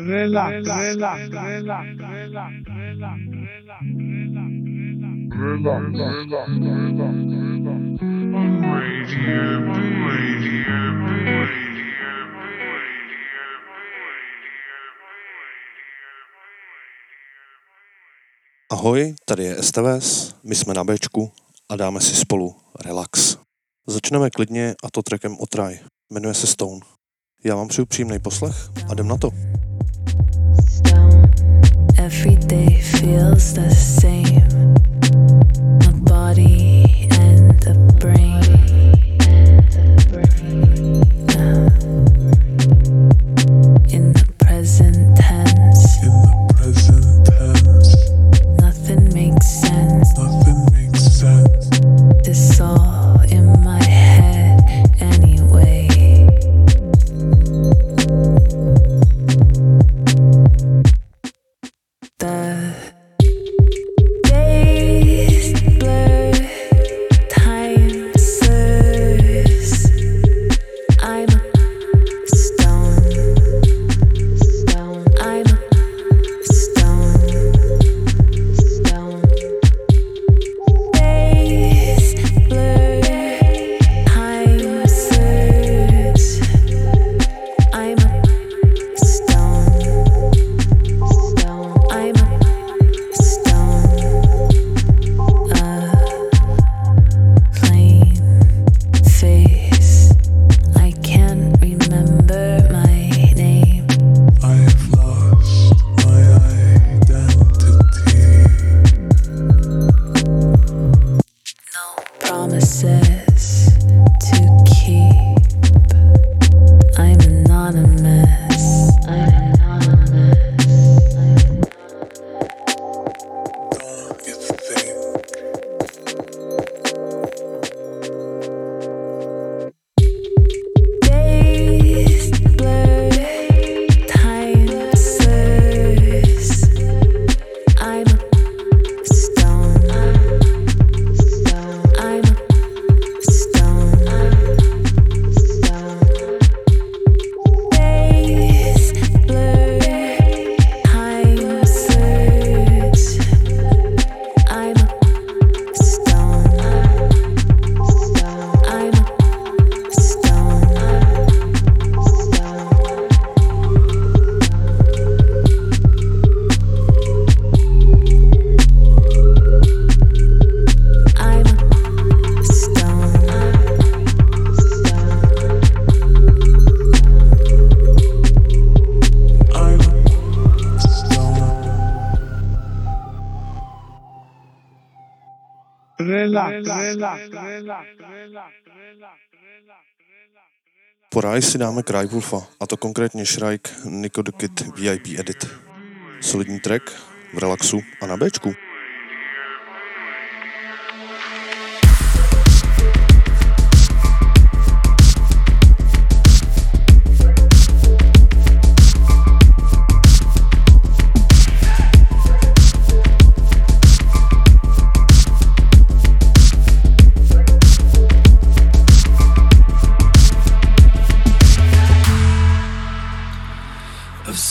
relax, relax, relax, relax, relax, relax, Ahoj, tady je STVS, my jsme na Bčku a dáme si spolu relax. Začneme klidně a to trackem Otry. Jmenuje se Stone. Já vám přeju příjemný poslech a jdem na to. Every day feels the same. My body and the brain. Po ráji si dáme Crywolfa, a to konkrétně Shrike Nico VIP Edit. Solidní track v relaxu a na Bčku.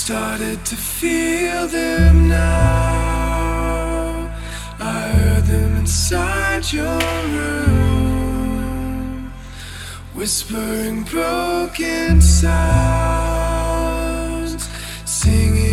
Started to feel them now. I heard them inside your room, whispering broken sounds, singing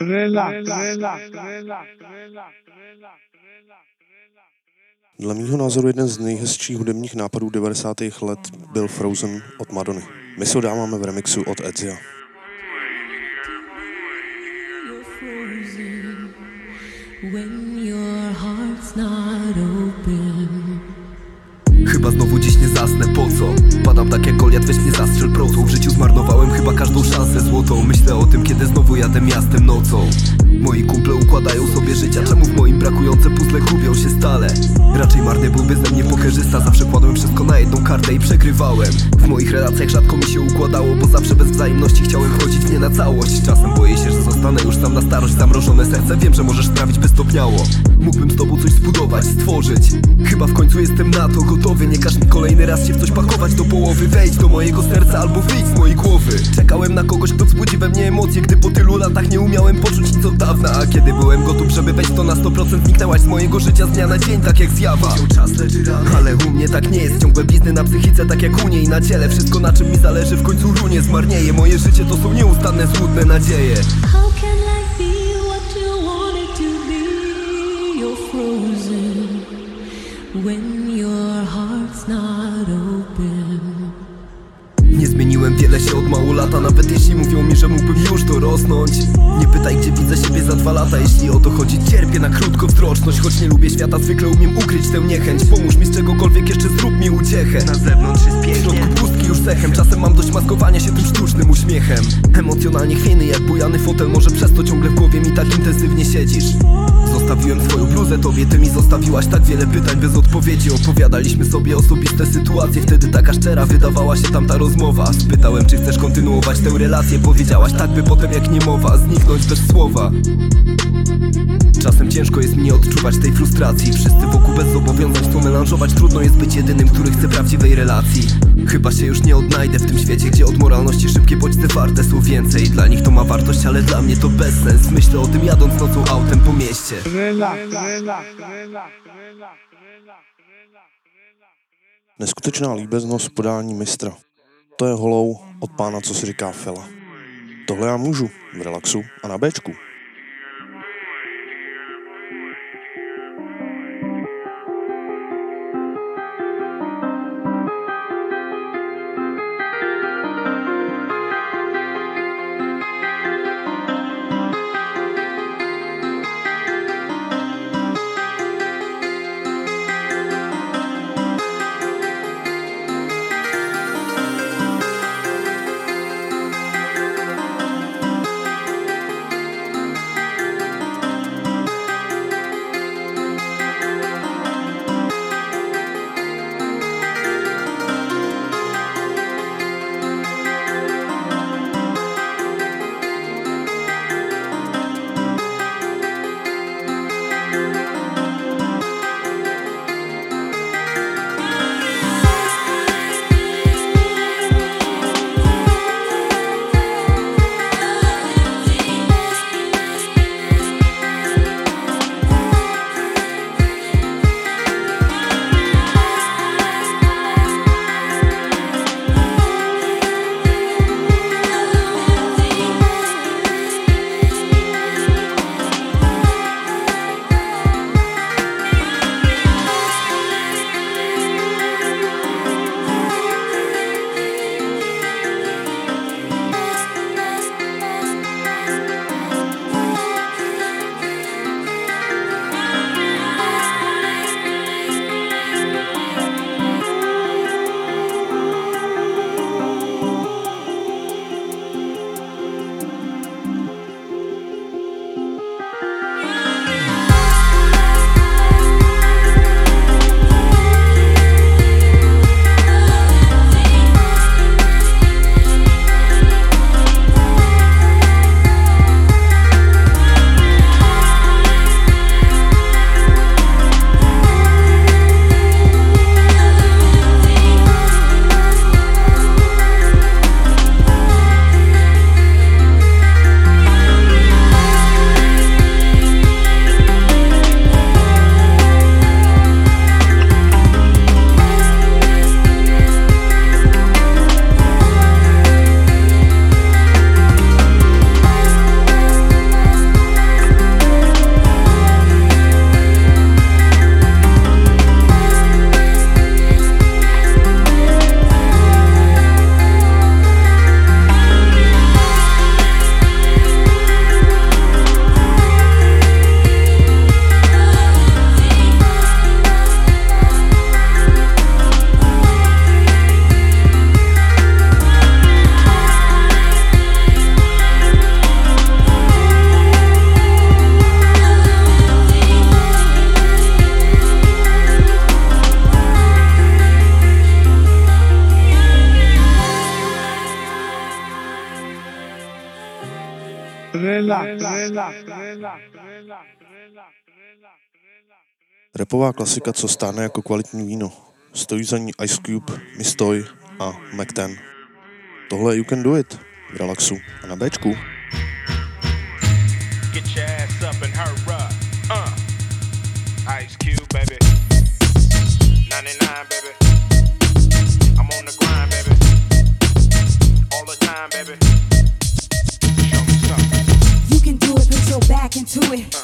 relax, relax, relax, relax, Dle mýho názoru jeden z nejhezčích hudebních nápadů 90. let byl Frozen od Madony. My se ho dáváme v remixu od Edzia. When your heart's not open. Chyba znowu dziś nie zasnę, po co? Padam tak jak Goliat, weź mnie zastrzel prozą W życiu zmarnowałem chyba każdą szansę złotą. Myślę o tym, kiedy znowu jadę miastem nocą. Moi kumple układają sobie życia. Czemu w moim brakujące puzzle gubią się stale? Raczej marny byłby ze mnie pokerzysta. Zawsze kładłem wszystko na jedną kartę i przegrywałem. W moich relacjach rzadko mi się układało Bo zawsze bez wzajemności chciałem chodzić nie na całość. Czasem boję się, że zostanę już sam na starość. Zamrożone serce, wiem, że możesz sprawić by stopniało. Mógłbym z tobą coś zbudować, stworzyć. Chyba w końcu jestem na to gotowy Nie każ mi kolejny raz się w coś pakować do połowy. Wejdź do mojego serca albo wyjdź z mojej głowy. Czekałem na kogoś, kto wzbudzi we mnie emocje Gdy po tylu latach nie umiałem poczuć nic od dawna. A kiedy byłem gotów, żeby wejść to na 100% Zniknęłaś z mojego życia z dnia na dzień, tak jak zjawa. Ale u mnie tak nie jest, ciągłe blizny na psychice Tak jak u niej na ciele, wszystko na czym mi zależy W końcu runie zmarnieje, moje życie to są nieustanne, złudne nadzieje. When your heart's not open. Zmieniłem wiele się od mało lata Nawet jeśli mówią mi, że mógłbym już dorosnąć Nie pytaj gdzie widzę siebie za dwa lata Jeśli o to chodzi cierpię na krótkowzroczność Choć nie lubię świata zwykle umiem ukryć tę niechęć. Pomóż mi z czegokolwiek jeszcze zrób mi uciechę. Na zewnątrz jest pięknie W środku pustki już sechem Czasem mam dość maskowania się tym sztucznym uśmiechem. Emocjonalnie chwiejny jak bujany fotel Może przez to ciągle w głowie mi tak intensywnie siedzisz. Zostawiłem swoją bluzę tobie, ty mi zostawiłaś tak wiele pytań bez odpowiedzi. Opowiadaliśmy sobie osobiste sytuacje, wtedy taka szczera wydawała się tamta rozmowa Spytałem czy chcesz kontynuować tę relację, powiedziałaś tak by potem jak niemowa zniknąć bez słowa. Czasem ciężko jest mi odczuwać tej frustracji. Wszyscy wokół bez zobowiązań chcą melanżować. Trudno jest być jedynym, który chce prawdziwej relacji. Chyba się już nie odnajdę w tym świecie Gdzie od moralności szybkie bodźce warte są więcej. Dla nich to ma wartość, ale dla mnie to bezsens Myślę o tym jadąc nocą autem po mieście. Relax, relax, relax, relax, Neskutečná líbeznost podání mistra. To je holou od pána, co si říká Fela. Tohle já můžu v relaxu a na Bčku. Repová klasika, co stáne jako kvalitní víno. Stojí za ní Ice Cube, Mistoy a Mac 10. Tohle je You Can Do It v Relaxu a na Bčku. Get your ass up and hurry up. Uh. Ice Cube, baby. 99, baby. I'm on the grind, baby. All the time, baby. Show me something. You can do it, put your back into it.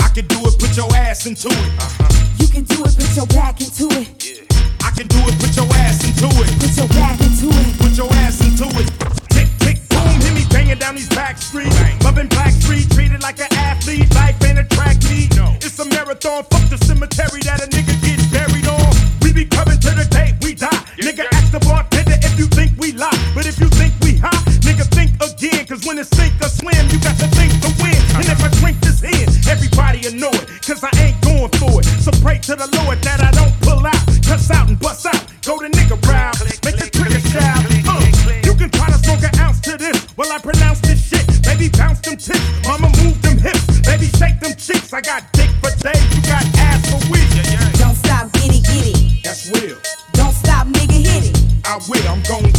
I can do it, put your ass into it. You can do it, put your back into it. I can do it, put your ass into it. Put your back into it. Put your ass into it. Tick, tick, boom, hit me banging down these back streets. Loving black street, treated like an athlete. Life ain't a track meet. It's a marathon, fuck the cemetery that a nigga gets buried on. We be coming to the day we die. nigga, ask the bartender if you think we lie. But if you think we high, nigga, think again. Cause when it's sink or swim, you got to will know it. Cause I ain't going for it. So pray to the Lord that I don't pull out. Cuss out and bust out. Go to nigga round. Make the trigger shout. Uh, you can try to smoke an ounce to this while I pronounce this shit. Baby, bounce them tits. Mama, move them hips. Baby, shake them cheeks. I got dick for days. You got ass for weeks. Don't stop, get it, get it. That's real. Don't stop, nigga, hit it. I will. I'm gon'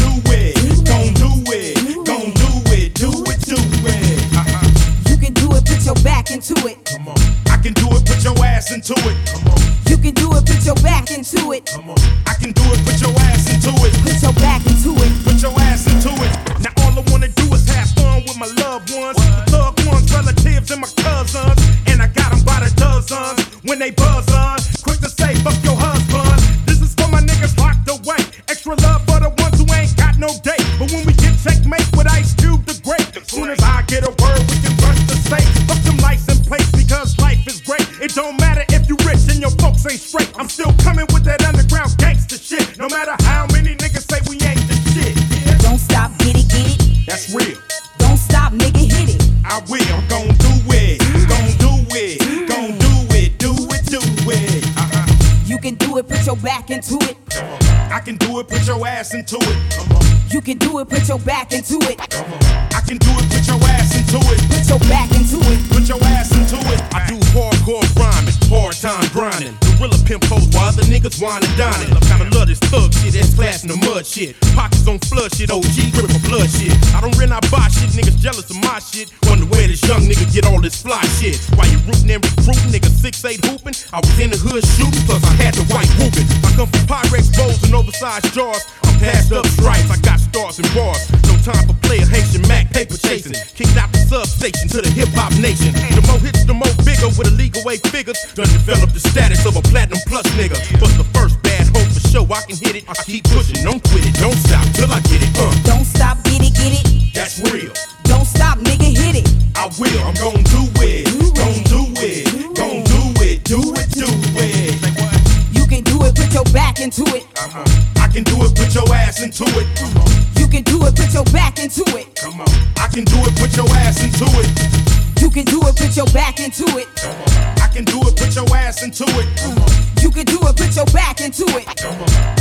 bowls and oversized jars. I'm passed up stripes, I got stars and bars. No time for player Haitian Mac, paper chasing. Kicked out the substation to the hip hop nation. The more hits, the more bigger with illegal way figures. Done develop the status of a platinum plus nigga. But the first bad hope for show I can hit it. I keep pushing, don't quit it, don't stop till I get it. Uh, Don't stop, get it, get it. that's real. Don't stop, nigga, hit it. I will, I'm gon' do it. Gon' do it. Gon' do it. Do it, do it. You can do it, put your back into it. Ass into it. You can do it, put your back into it. Come on. I can do it, put your ass into it. You can do it, put your back into it. I can do it, put your ass into it. You can do it, put your back into it.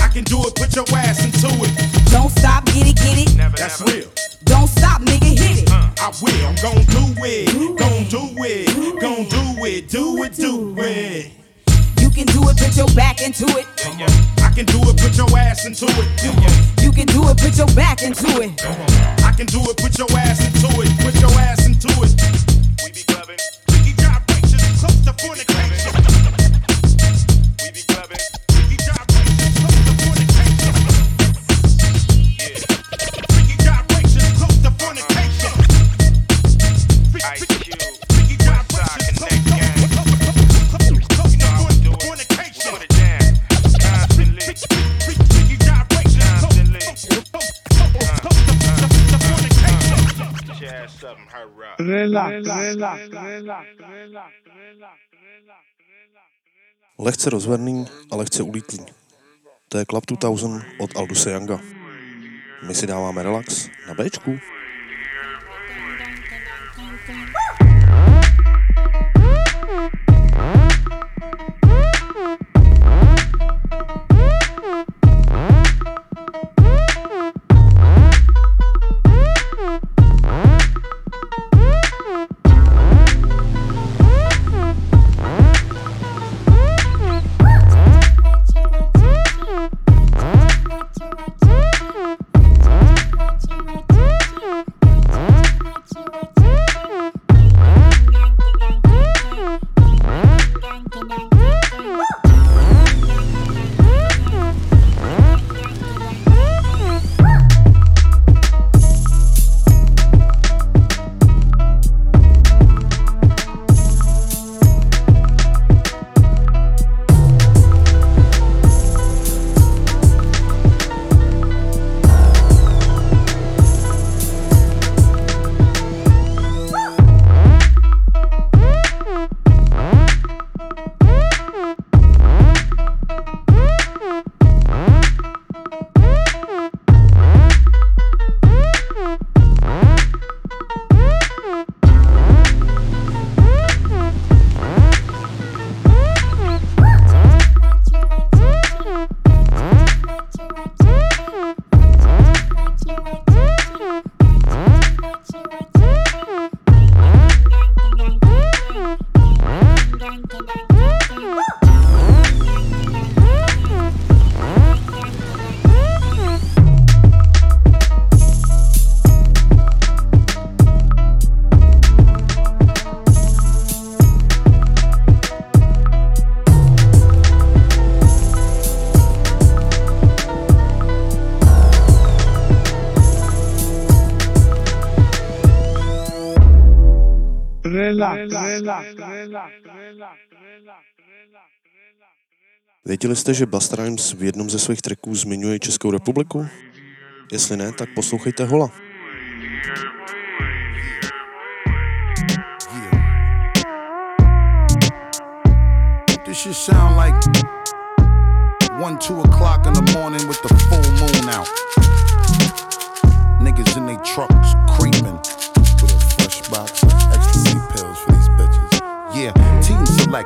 I can do it, put your ass into it. Don't stop, get it, get it. Never, That's never. real. Don't stop, nigga, hit it. Uh. I will, I'm gon' do it. Gon' do it. Gon' do it. Do it, do it. You can do it, put your back into it. I can do it, put your ass into it. You can do it, put your back into it. I can do it, put your ass into it. Put your ass Lehce rozverný a lehce ulítlý. To je Club 2000 od Alduse Younga. My si dáváme relax na Bčku. Věděli jste, že Busta Rhymes v jednom ze svých tracků zmiňuje Českou republiku? Jestli ne, tak poslouchejte Hola. This shit sound like one, two o'clock in the morning with the full moon out. Niggas in they trucks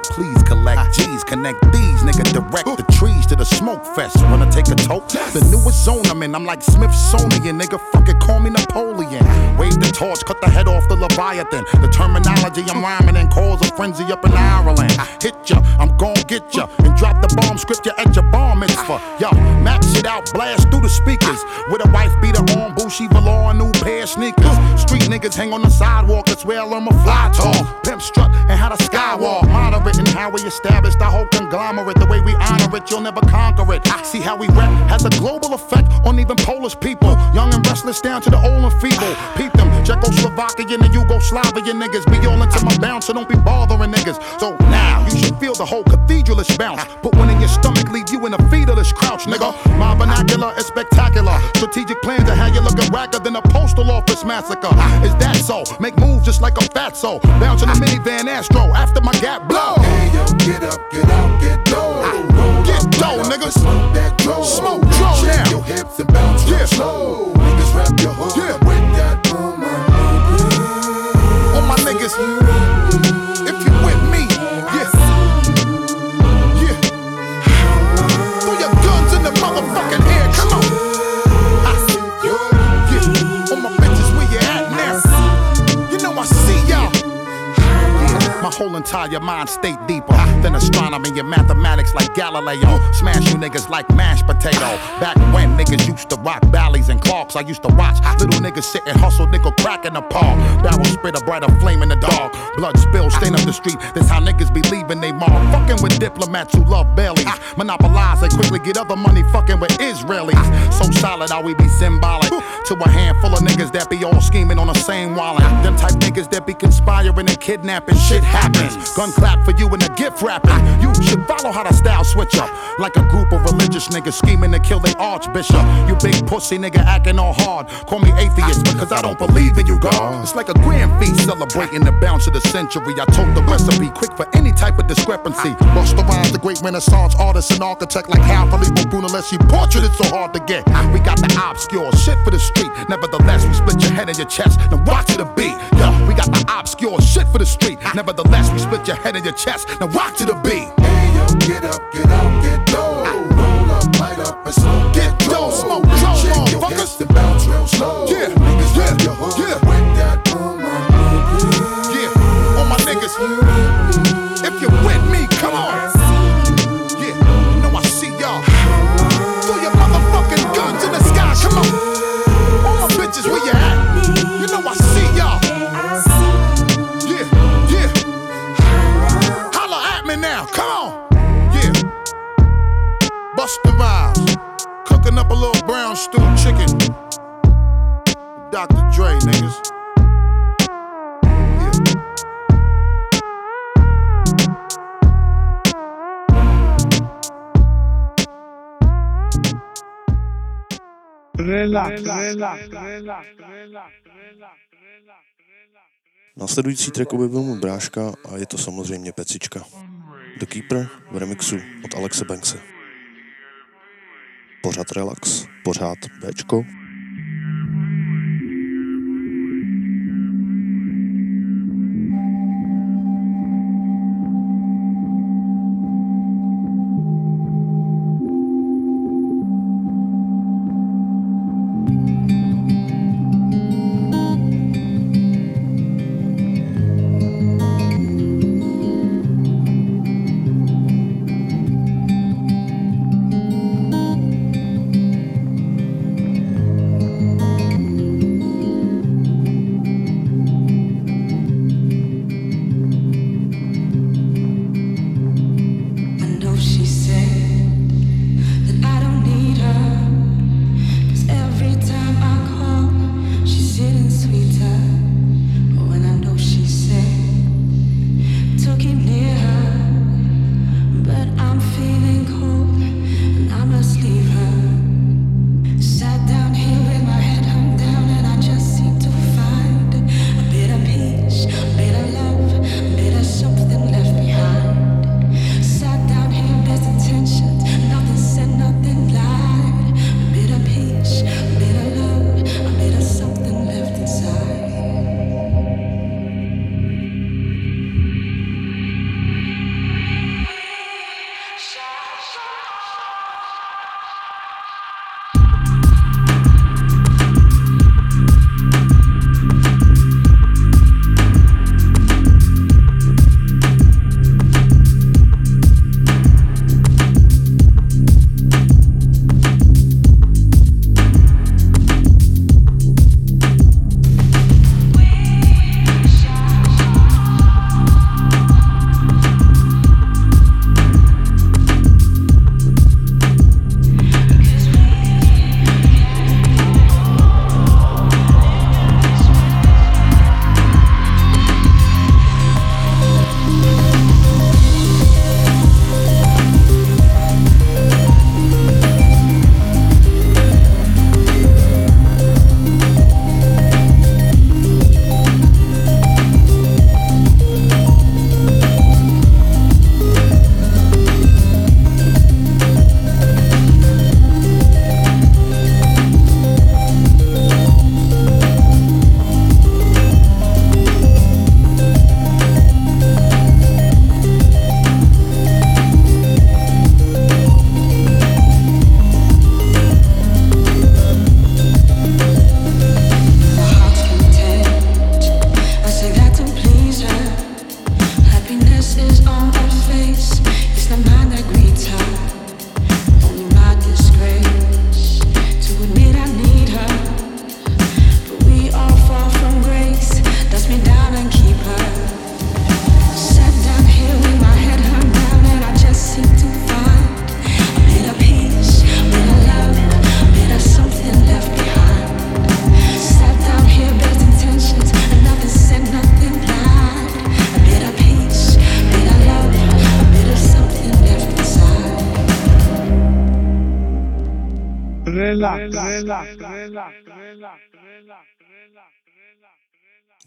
please collect ah. G's, connect these, nigga, direct the trees to the smoke fest. Wanna take a toke? The newest zone I'm in, I'm like Smithsonian, nigga, fucking call me Napoleon. Wave the torch, cut the head off the Leviathan. The terminology I'm rhyming and cause a frenzy up in Ireland. I hit ya, I'm gon' get ya, and drop the bomb scripture at your bar mitzvah. Yo, max it out, blast through the speakers. Ah. With a wife beater on, Bushy velour, a new pair of sneakers. Street niggas hang on the sidewalk, that's where I learn my fly talk. Pimp strut and how to skywalk. Moderate and how we established the whole conglomerate. The way we honor it, you'll never conquer it. I see how we rep has a global effect on even Polish people. Young and restless down to the old and feeble. Peep them, Czechoslovakian and Yugoslavian niggas. Be all into my bounce, so don't be bothering niggas. So now you should feel the whole cathedralish bounce. Put one in your stomach, leave you in a fetalish crouch, nigga. My vernacular is spectacular. Strategic plans of how you looking wacker than a postal office massacre. Is that so? Make moves just like a fat soul. Bounce in a minivan Astro after my gap blow. Get up, get out, get low. Ah, get dough, nigga. Smoke that dro. Smoke dro Shake now. your hips and bounce real Yeah. slow. Niggas rap your hood Yeah. with that boom. All my niggas, whole entire mind state deeper than astronomy and mathematics like Galileo. Smash you niggas like mashed potato. Back when niggas used to rock valleys and Clarks, I used to watch little niggas sit and hustle nickel crack in the paw. Barrel spit a brighter flame in the dog. Blood spill, stain up the street. That's how niggas be leaving they mark. Fucking with diplomats who love bellies. Monopolize and quickly get other money fucking with Israelis. So solid how we be symbolic to a handful of niggas that be all scheming on the same wallet. Them type niggas that be conspiring and kidnapping. Shit Gun clap for you and a gift wrapping. You should follow how the style switch up. Like a group of religious niggas scheming to kill their archbishop. You big pussy nigga acting all hard. Call me atheist because I don't believe in you, God. It's like a grand feast celebrating the bounce of the century. I told the recipe quick for any type of discrepancy. Busta Rhymes, the great Renaissance artist and architect, like how Filippo Brunelleschi portrait it's so hard to get. We got the obscure shit for the street. Nevertheless, we split your head and your chest. Now to the beat. Yo, we got the obscure shit for the street. Nevertheless, we split your head and your chest. Now rock to the beat. Hey yo, get up, get out, get low. Ah. Roll up, light up, and smoke Get low, smoke your motherfuckers. hips bounce real slow. Yeah, Niggas yeah, your hood yeah. with that boom. Yeah, all my niggas. Dre, niggas. Yeah. relax, relax, relax, relax. Následující track objevil mu bráška a je to samozřejmě pecička. The Keeper v remixu od Alexe Bankse. Pořád relax, pořád Bčko.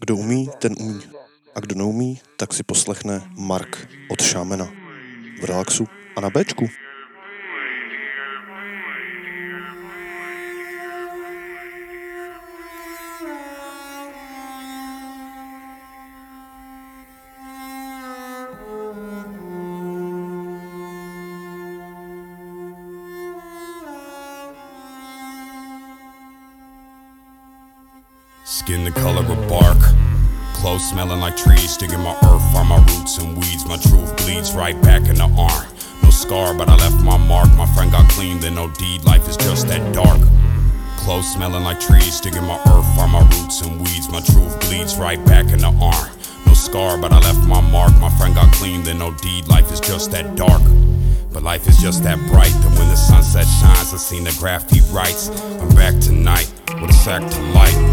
Kdo umí, ten umí. A kdo neumí, tak si poslechne Mark od Šámena. V relaxu a na Bčku. Skin the color of bark. Clothes smelling like trees, digging my earth, find my roots and weeds. My truth bleeds right back in the arm. No scar, but I left my mark. My friend got clean, then no deed. Life is just that dark. Clothes smelling like trees, digging my earth, find my roots and weeds. My truth bleeds right back in the arm. No scar, but I left my mark. My friend got clean, then no deed. Life is just that dark. But life is just that bright that when the sunset shines, I seen the graffiti rights. I'm back tonight with a sack to light.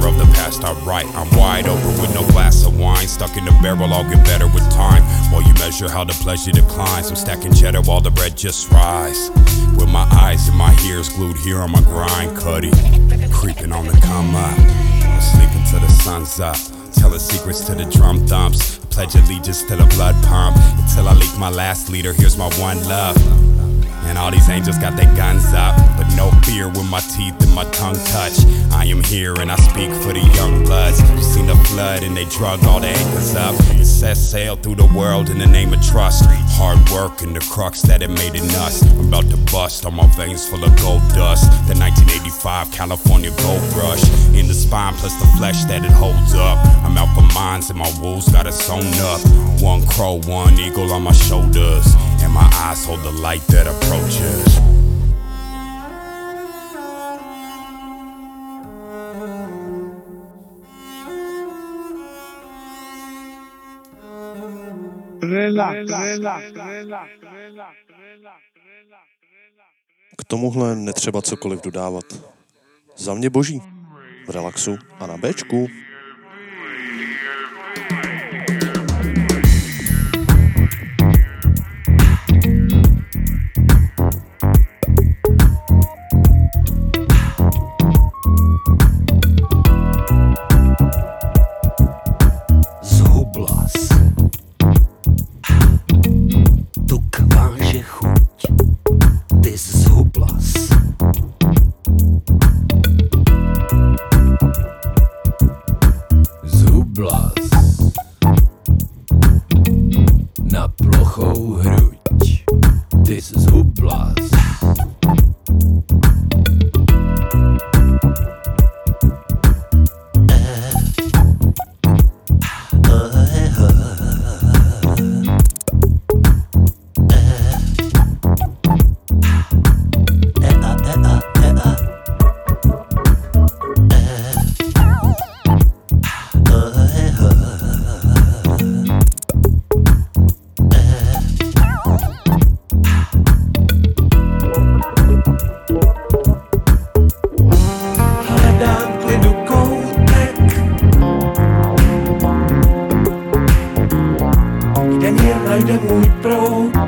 Of the past I write, I'm wide open with no glass of wine. Stuck in the barrel, I'll get better with time. While you measure how the pleasure declines, I'm stacking cheddar while the bread just rise. With my eyes and my ears glued here on my grind, cuddy. Creeping on the come up, sleeping till the sun's up. Telling secrets to the drum thumps. Pledge allegiance to the blood pump. Until I leak my last leader, here's my one love. And all these angels got their guns up, but no fear when my teeth and my tongue touch. I am here and I speak for the young bloods. You seen the flood and they drug all the anchors up. It set sail through the world in the name of trust. Hard work and the crux that it made in us. I'm about to bust on my veins full of gold dust. The 1985 California gold rush in the spine plus the flesh that it holds up. I'm out for mines and my wolves got it sewn up. One crow, one eagle on my shoulders, and my eyes hold the light that approaches. Relax, relax, relax, relax. K tomuhle netřeba cokoliv dodávat. Za mě boží. V relaxu a na Bčku. Najde můj proutek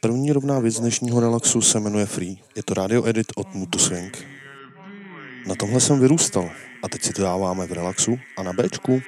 První rovná věc dnešního relaxu se jmenuje Free. Je to radio edit od Mutu Swing. Na tomhle jsem vyrůstal a teď si to dáváme v relaxu a na Bčku.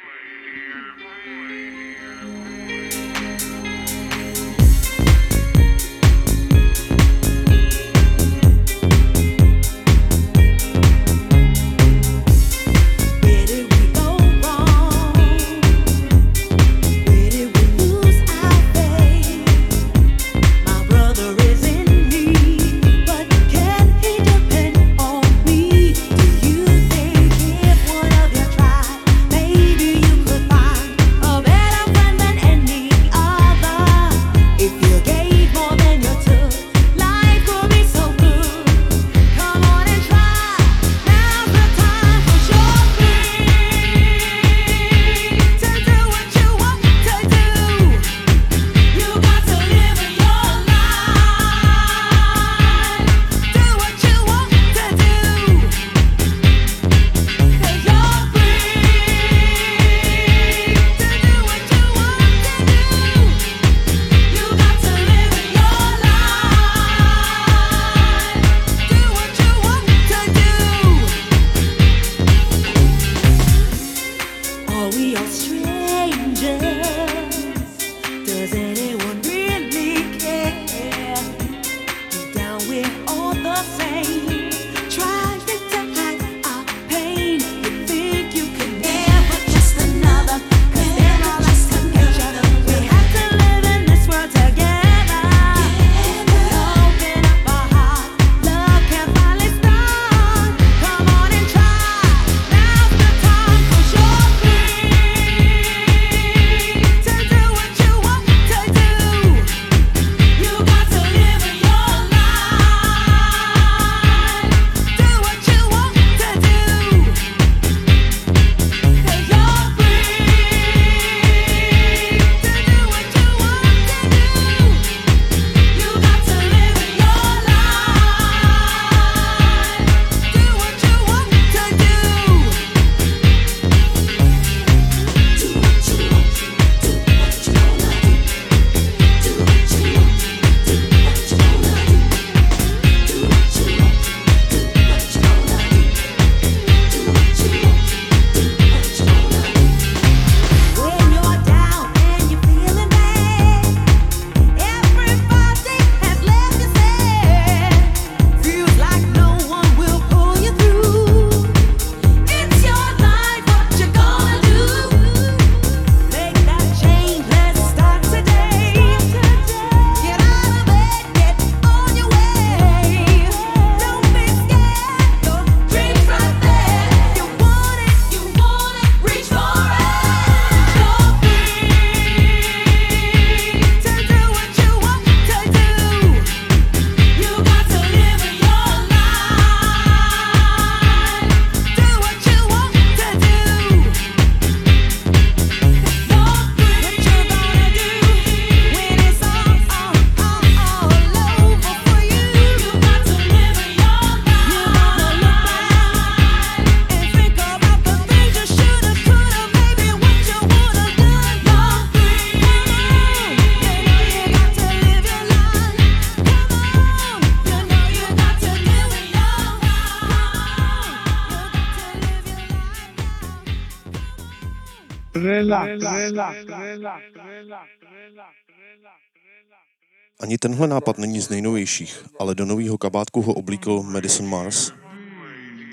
Ani tenhle nápad není z nejnovějších, ale do nového kabátku ho oblíkl Madison Mars.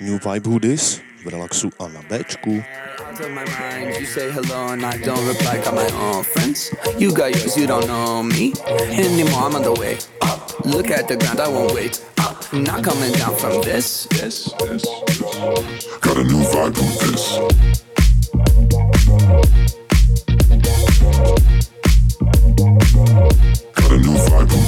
New Vibe Hoodies v relaxu a na Bčku. Uh, look at the ground, I won't wait uh, not coming down from this. This, this, this. Got a new vibe with this. Got a new vibe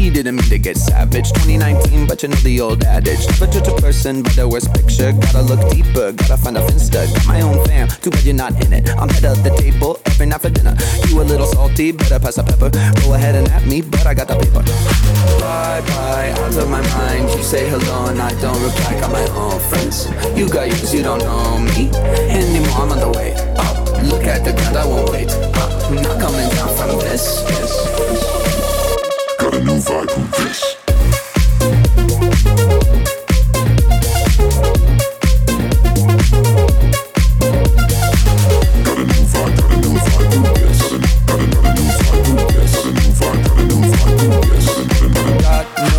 R.I.P. didn't mean to get savage. 2019, but you know the old adage. Never judge a person by their worst picture. Gotta look deeper, gotta find a finsta. Got my own fam, too bad you're not in it. I'm head of the table every night for dinner. You a little salty, better pass the pepper. Go ahead and at me, but I got the paper. Bye bye, out of my mind. You say hello and I don't reply. Got my own friends. You got yours, you don't know me anymore. I'm on the way up. Look at the ground, I won't wait up. I'm not coming down from this. this. Got a new vibe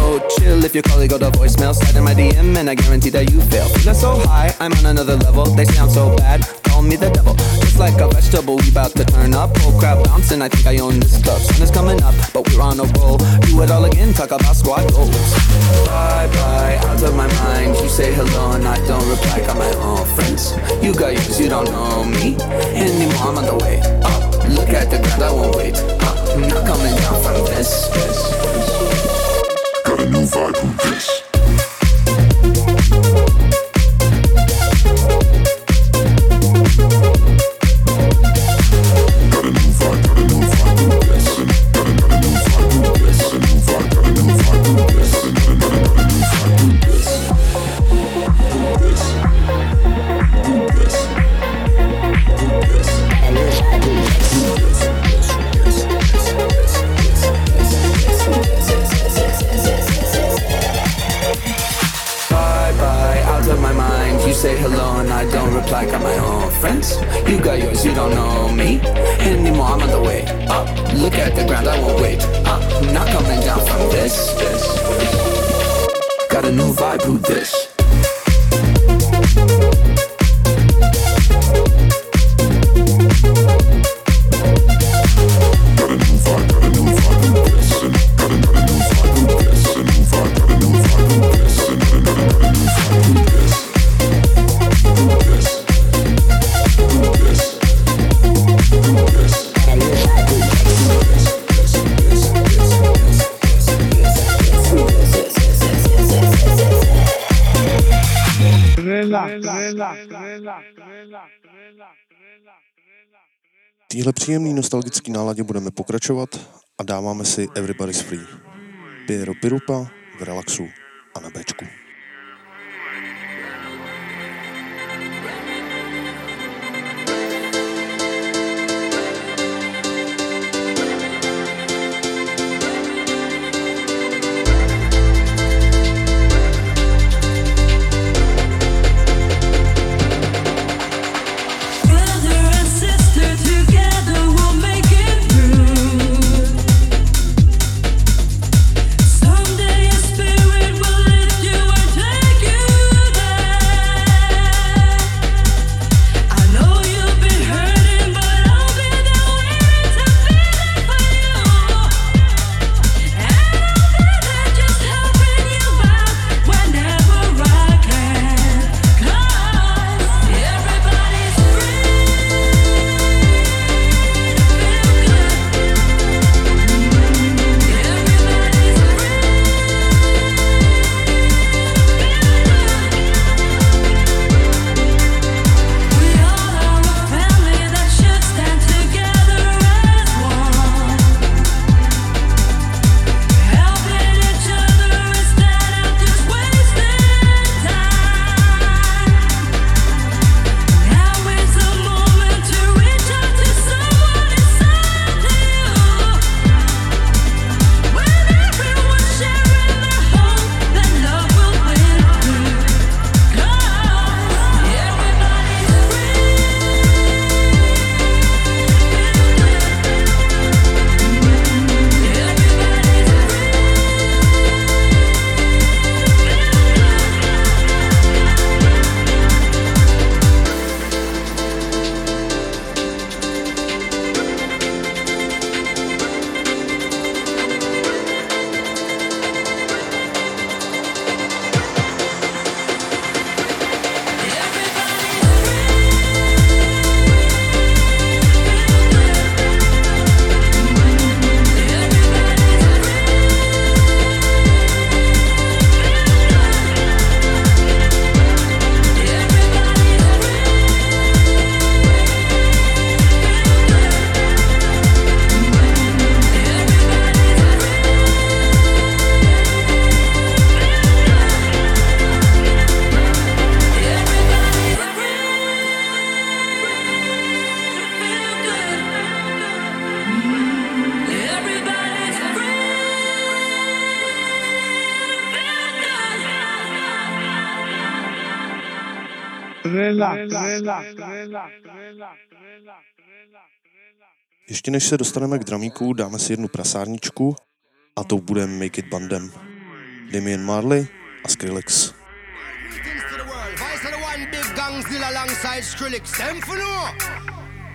no chill if your colleague go to voicemail. Slide in my DM and I guarantee that you fail. Feeling so high, I'm on another level. They sound so bad, call me the devil. Just like a vegetable, we bout to turn up. Whole crowd bouncing, I think I own this club. Sun is coming up, but we're on a roll. Do it all again, talk about squad goals. Bye bye, out of my mind. You say hello and I don't reply. Got my own friends. You got yours, you don't know me anymore. I'm on the way up. Look at the ground, I won't wait up. I'm not coming down from this. this. Got a new vibe with this. Téhle příjemný nostalgický náladě budeme pokračovat a dáváme si Everybody's Free. Piero Pirupa v relaxu a na Bčku. Ještě než se dostaneme k dramíku, dáme si jednu prasárničku a to bude Make It Bandem. Damien Marley a Skrillex. Vice of the one big gang still alongside Skrillex. Them for no.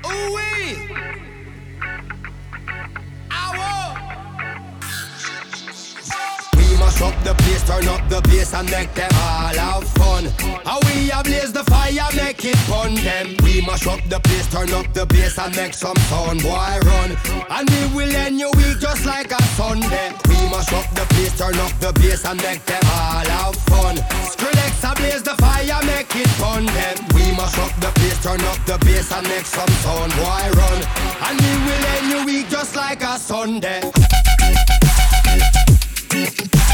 Ooh wee. We mash up the place, turn up the bass and make them all have fun. How we a blaze the fire, make it fun them. We mash up the place, turn up the bass and make some sound, boy run. And we will end your week just like a Sunday. We mash up the place, turn up the bass and make them all have fun. Skrillex a blaze the fire, make it fun them. We mash up the place, turn up the bass and make some sound, boy run. And we will end your week just like a Sunday. If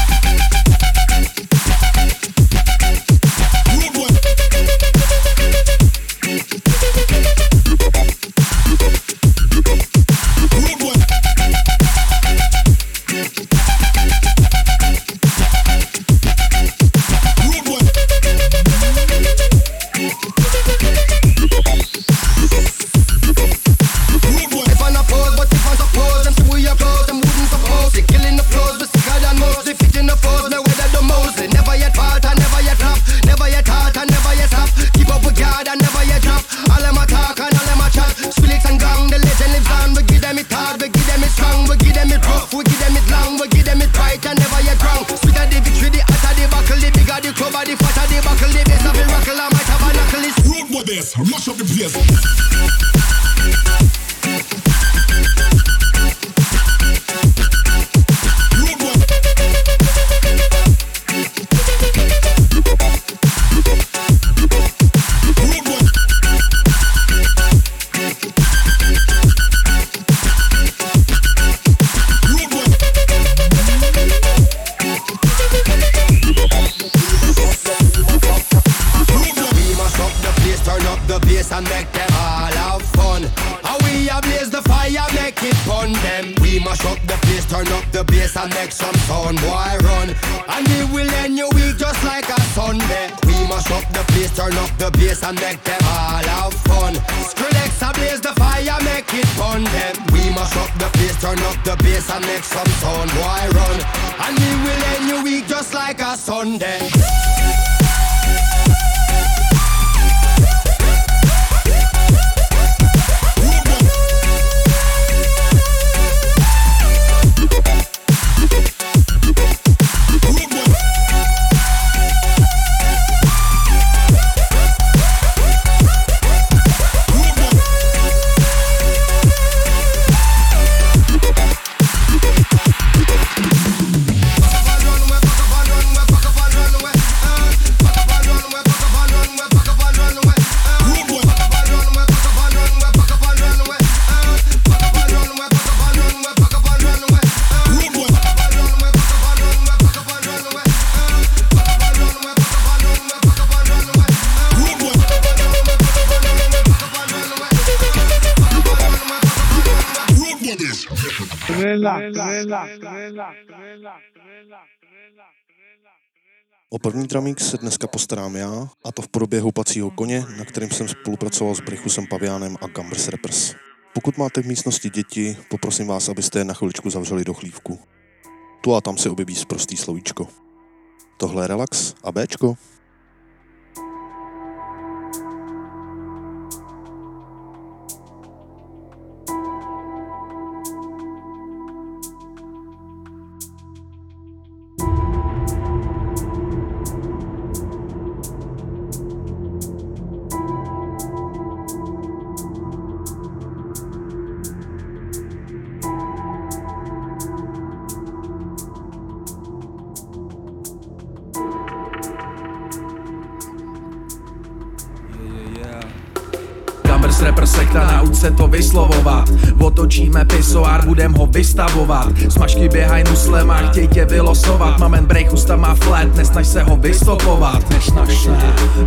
O první dramík se dneska postarám já, a to v podobě houpacího koně, na kterým jsem spolupracoval s Brychusem Pavianem a Gambers Rappers. Pokud máte v místnosti děti, poprosím vás, abyste je na chviličku zavřeli do chlívku. Tu a tam se objeví prostý slovíčko. Tohle je Relax a Bčko. Otočíme pisoár, budem ho vystavovat. Smažky běhaj nuslem a chtěj tě vylosovat. Mamen break, usta má flat, nesnaž se ho vystopovat. Nesnaž se.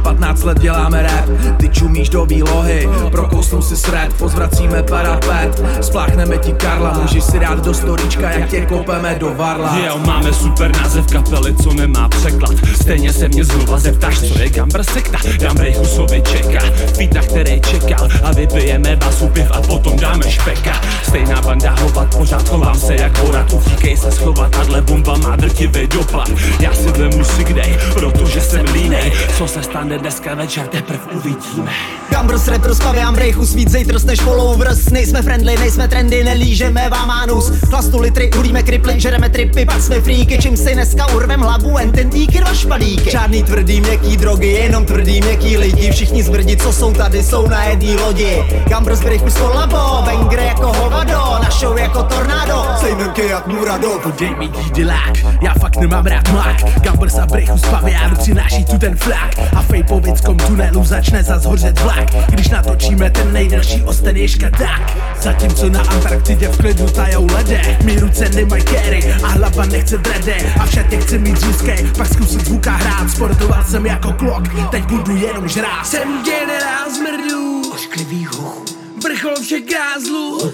15 let děláme rap, ty čumíš do výlohy. Prokousnu si sred, pozvracíme parapet. Spláchneme ti Karla, můžeš si dát do storička, jak tě kopeme do varla. Jo, máme super název kapely, co nemá překlad. Stejně se mě zhruba zeptáš, co je Gambr sekta. Gambrej Husovi čeká, fita, který čekal A vypijeme basu piv a potom dáme špeka Stejná banda hovat, pořád chovám se jak horat Utíkej se schovat, tahle bomba má drtivý dopad Já si vemu sick day, protože jsem línej Co se stane dneska večer, teprv uvidíme. Gambros rapper spavěám brejchu víc zejtr než followers Nejsme friendly, nejsme trendy, nelížeme vám anus. Chlastu litry, hulíme kriply, žereme tripy, pak jsme fríky Čím si dneska urvem hlavu, en ten díky dva špadíky. Žádný tvrdý měkký drogy, jenom tvrdý měkký lidi. Všichni zbrdi, co jsou tady, jsou na jedný lodi. Gambros brejchu z kolabo, bangre jako hovado Na show jako tornádo, sejmenky jak Murado. Podej mi dídilák, já fakt nemám rád mlák Gambers a brechu z paviánu přináší tu ten flak A v fejpovickom tunelu začne zas hořet vlak. Když natočíme ten nejdelší osten ježka tak Zatímco na Antarktidě v klidu tajou lede. Mi ruce nemají kéry a hlava nechce drede. A v šatě chci mít řízké, pak zkusit zvuka hrát. Sportoval jsem jako klok, teď budu jenom žrát. Jsem generál zmrdů, ošklivý hochu Vrchol všech grázlů.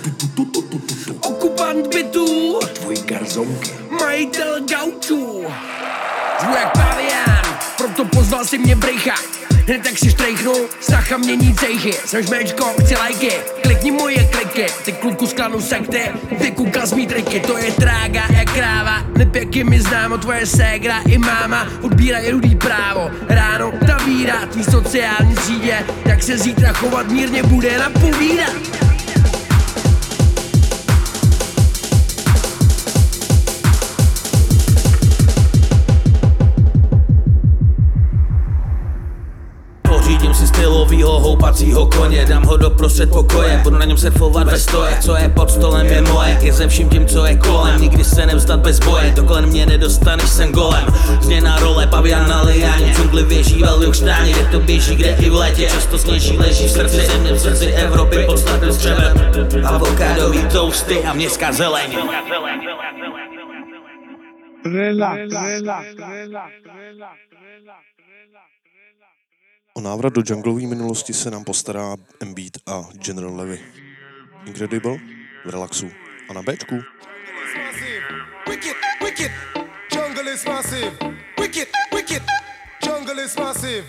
Okupant bytů. Tvůj garzonky. Majitel gaučů. Žiju jak pavián, proto pozval si mě brejcha Hned tak si štrejchnu, Sacha mění cejchy. Jsem šmečko, chci lajky, klikni moje kliky. Ty kluku z klanu sekty, vykukal z mý triky. To je trága jak kráva, nepěky mi známo Tvoje ségra i máma. Odbírají rudý právo Ráno ta víra, tvý sociální sítě Jak se zítra chovat mírně bude napovídat Pořídím si stylovýho houpacího koně Dám ho do prostřed pokoje Budu na něm surfovat ve stoje Co je pod stolem je moje Je ze vším tím co je kolem Nikdy se nevzdat bez boje To kolem mě nedostaneš jsem golem. Změna role pavian na liáně Džungli věží velvy štáně Kde to běží kde i v létě Často sněží leží v srdci Země v srdci Evropy pod starým střevem Avokádový toasty a městská zeleň. Relax, relax, relax, relax. O návrat do junglové minulosti se nám postará M-Beat a General Levy. Incredible v relaxu a na Bčku. Wicked, jungle is massive. Wicked, wicked, jungle is massive.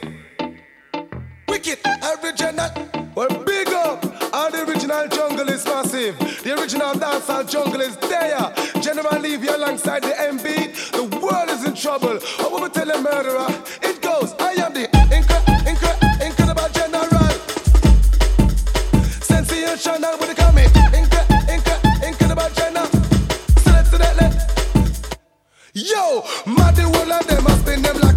Wicked, original. Well, big up. All the original jungle is massive. The original dancehall jungle is there. General Levy alongside the MB. The world is in trouble. Oh, what we tell a murderer? It goes, I am the Yo, mad the whole of them, I spin them like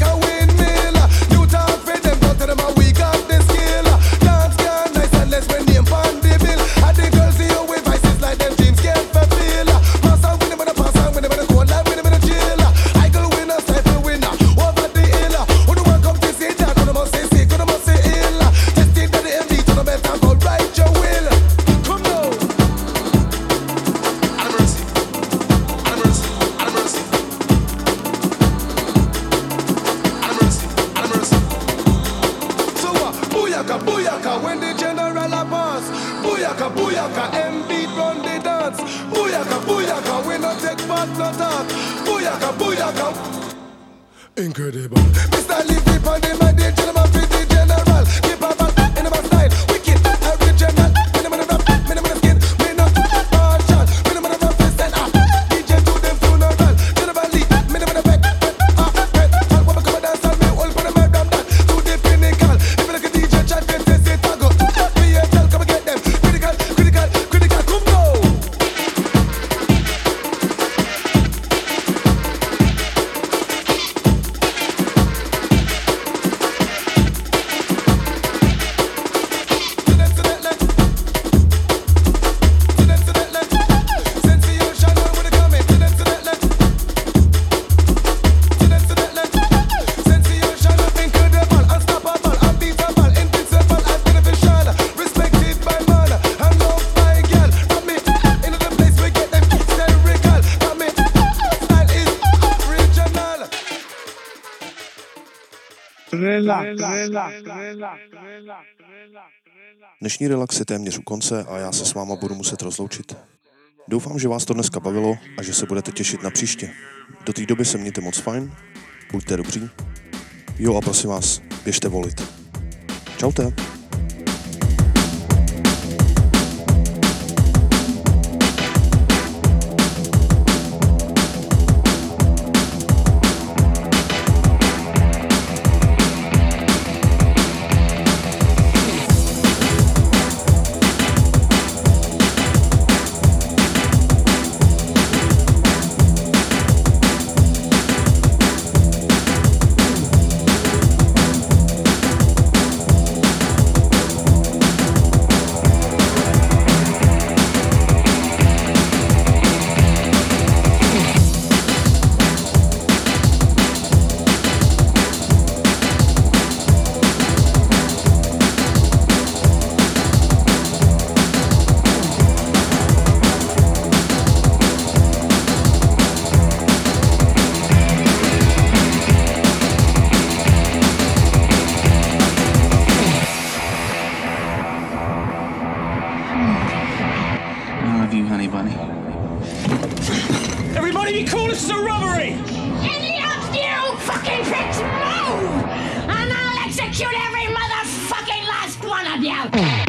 relax. Dnešní relax je téměř u konce a já se s váma budu muset rozloučit. Doufám, že vás to dneska bavilo a že se budete těšit na příště. Do té doby se mějte moc fajn, buďte dobří. Jo a prosím vás, běžte volit. Čaute. Robbery! Any of you fucking pricks move! And I'll execute every motherfucking last one of you!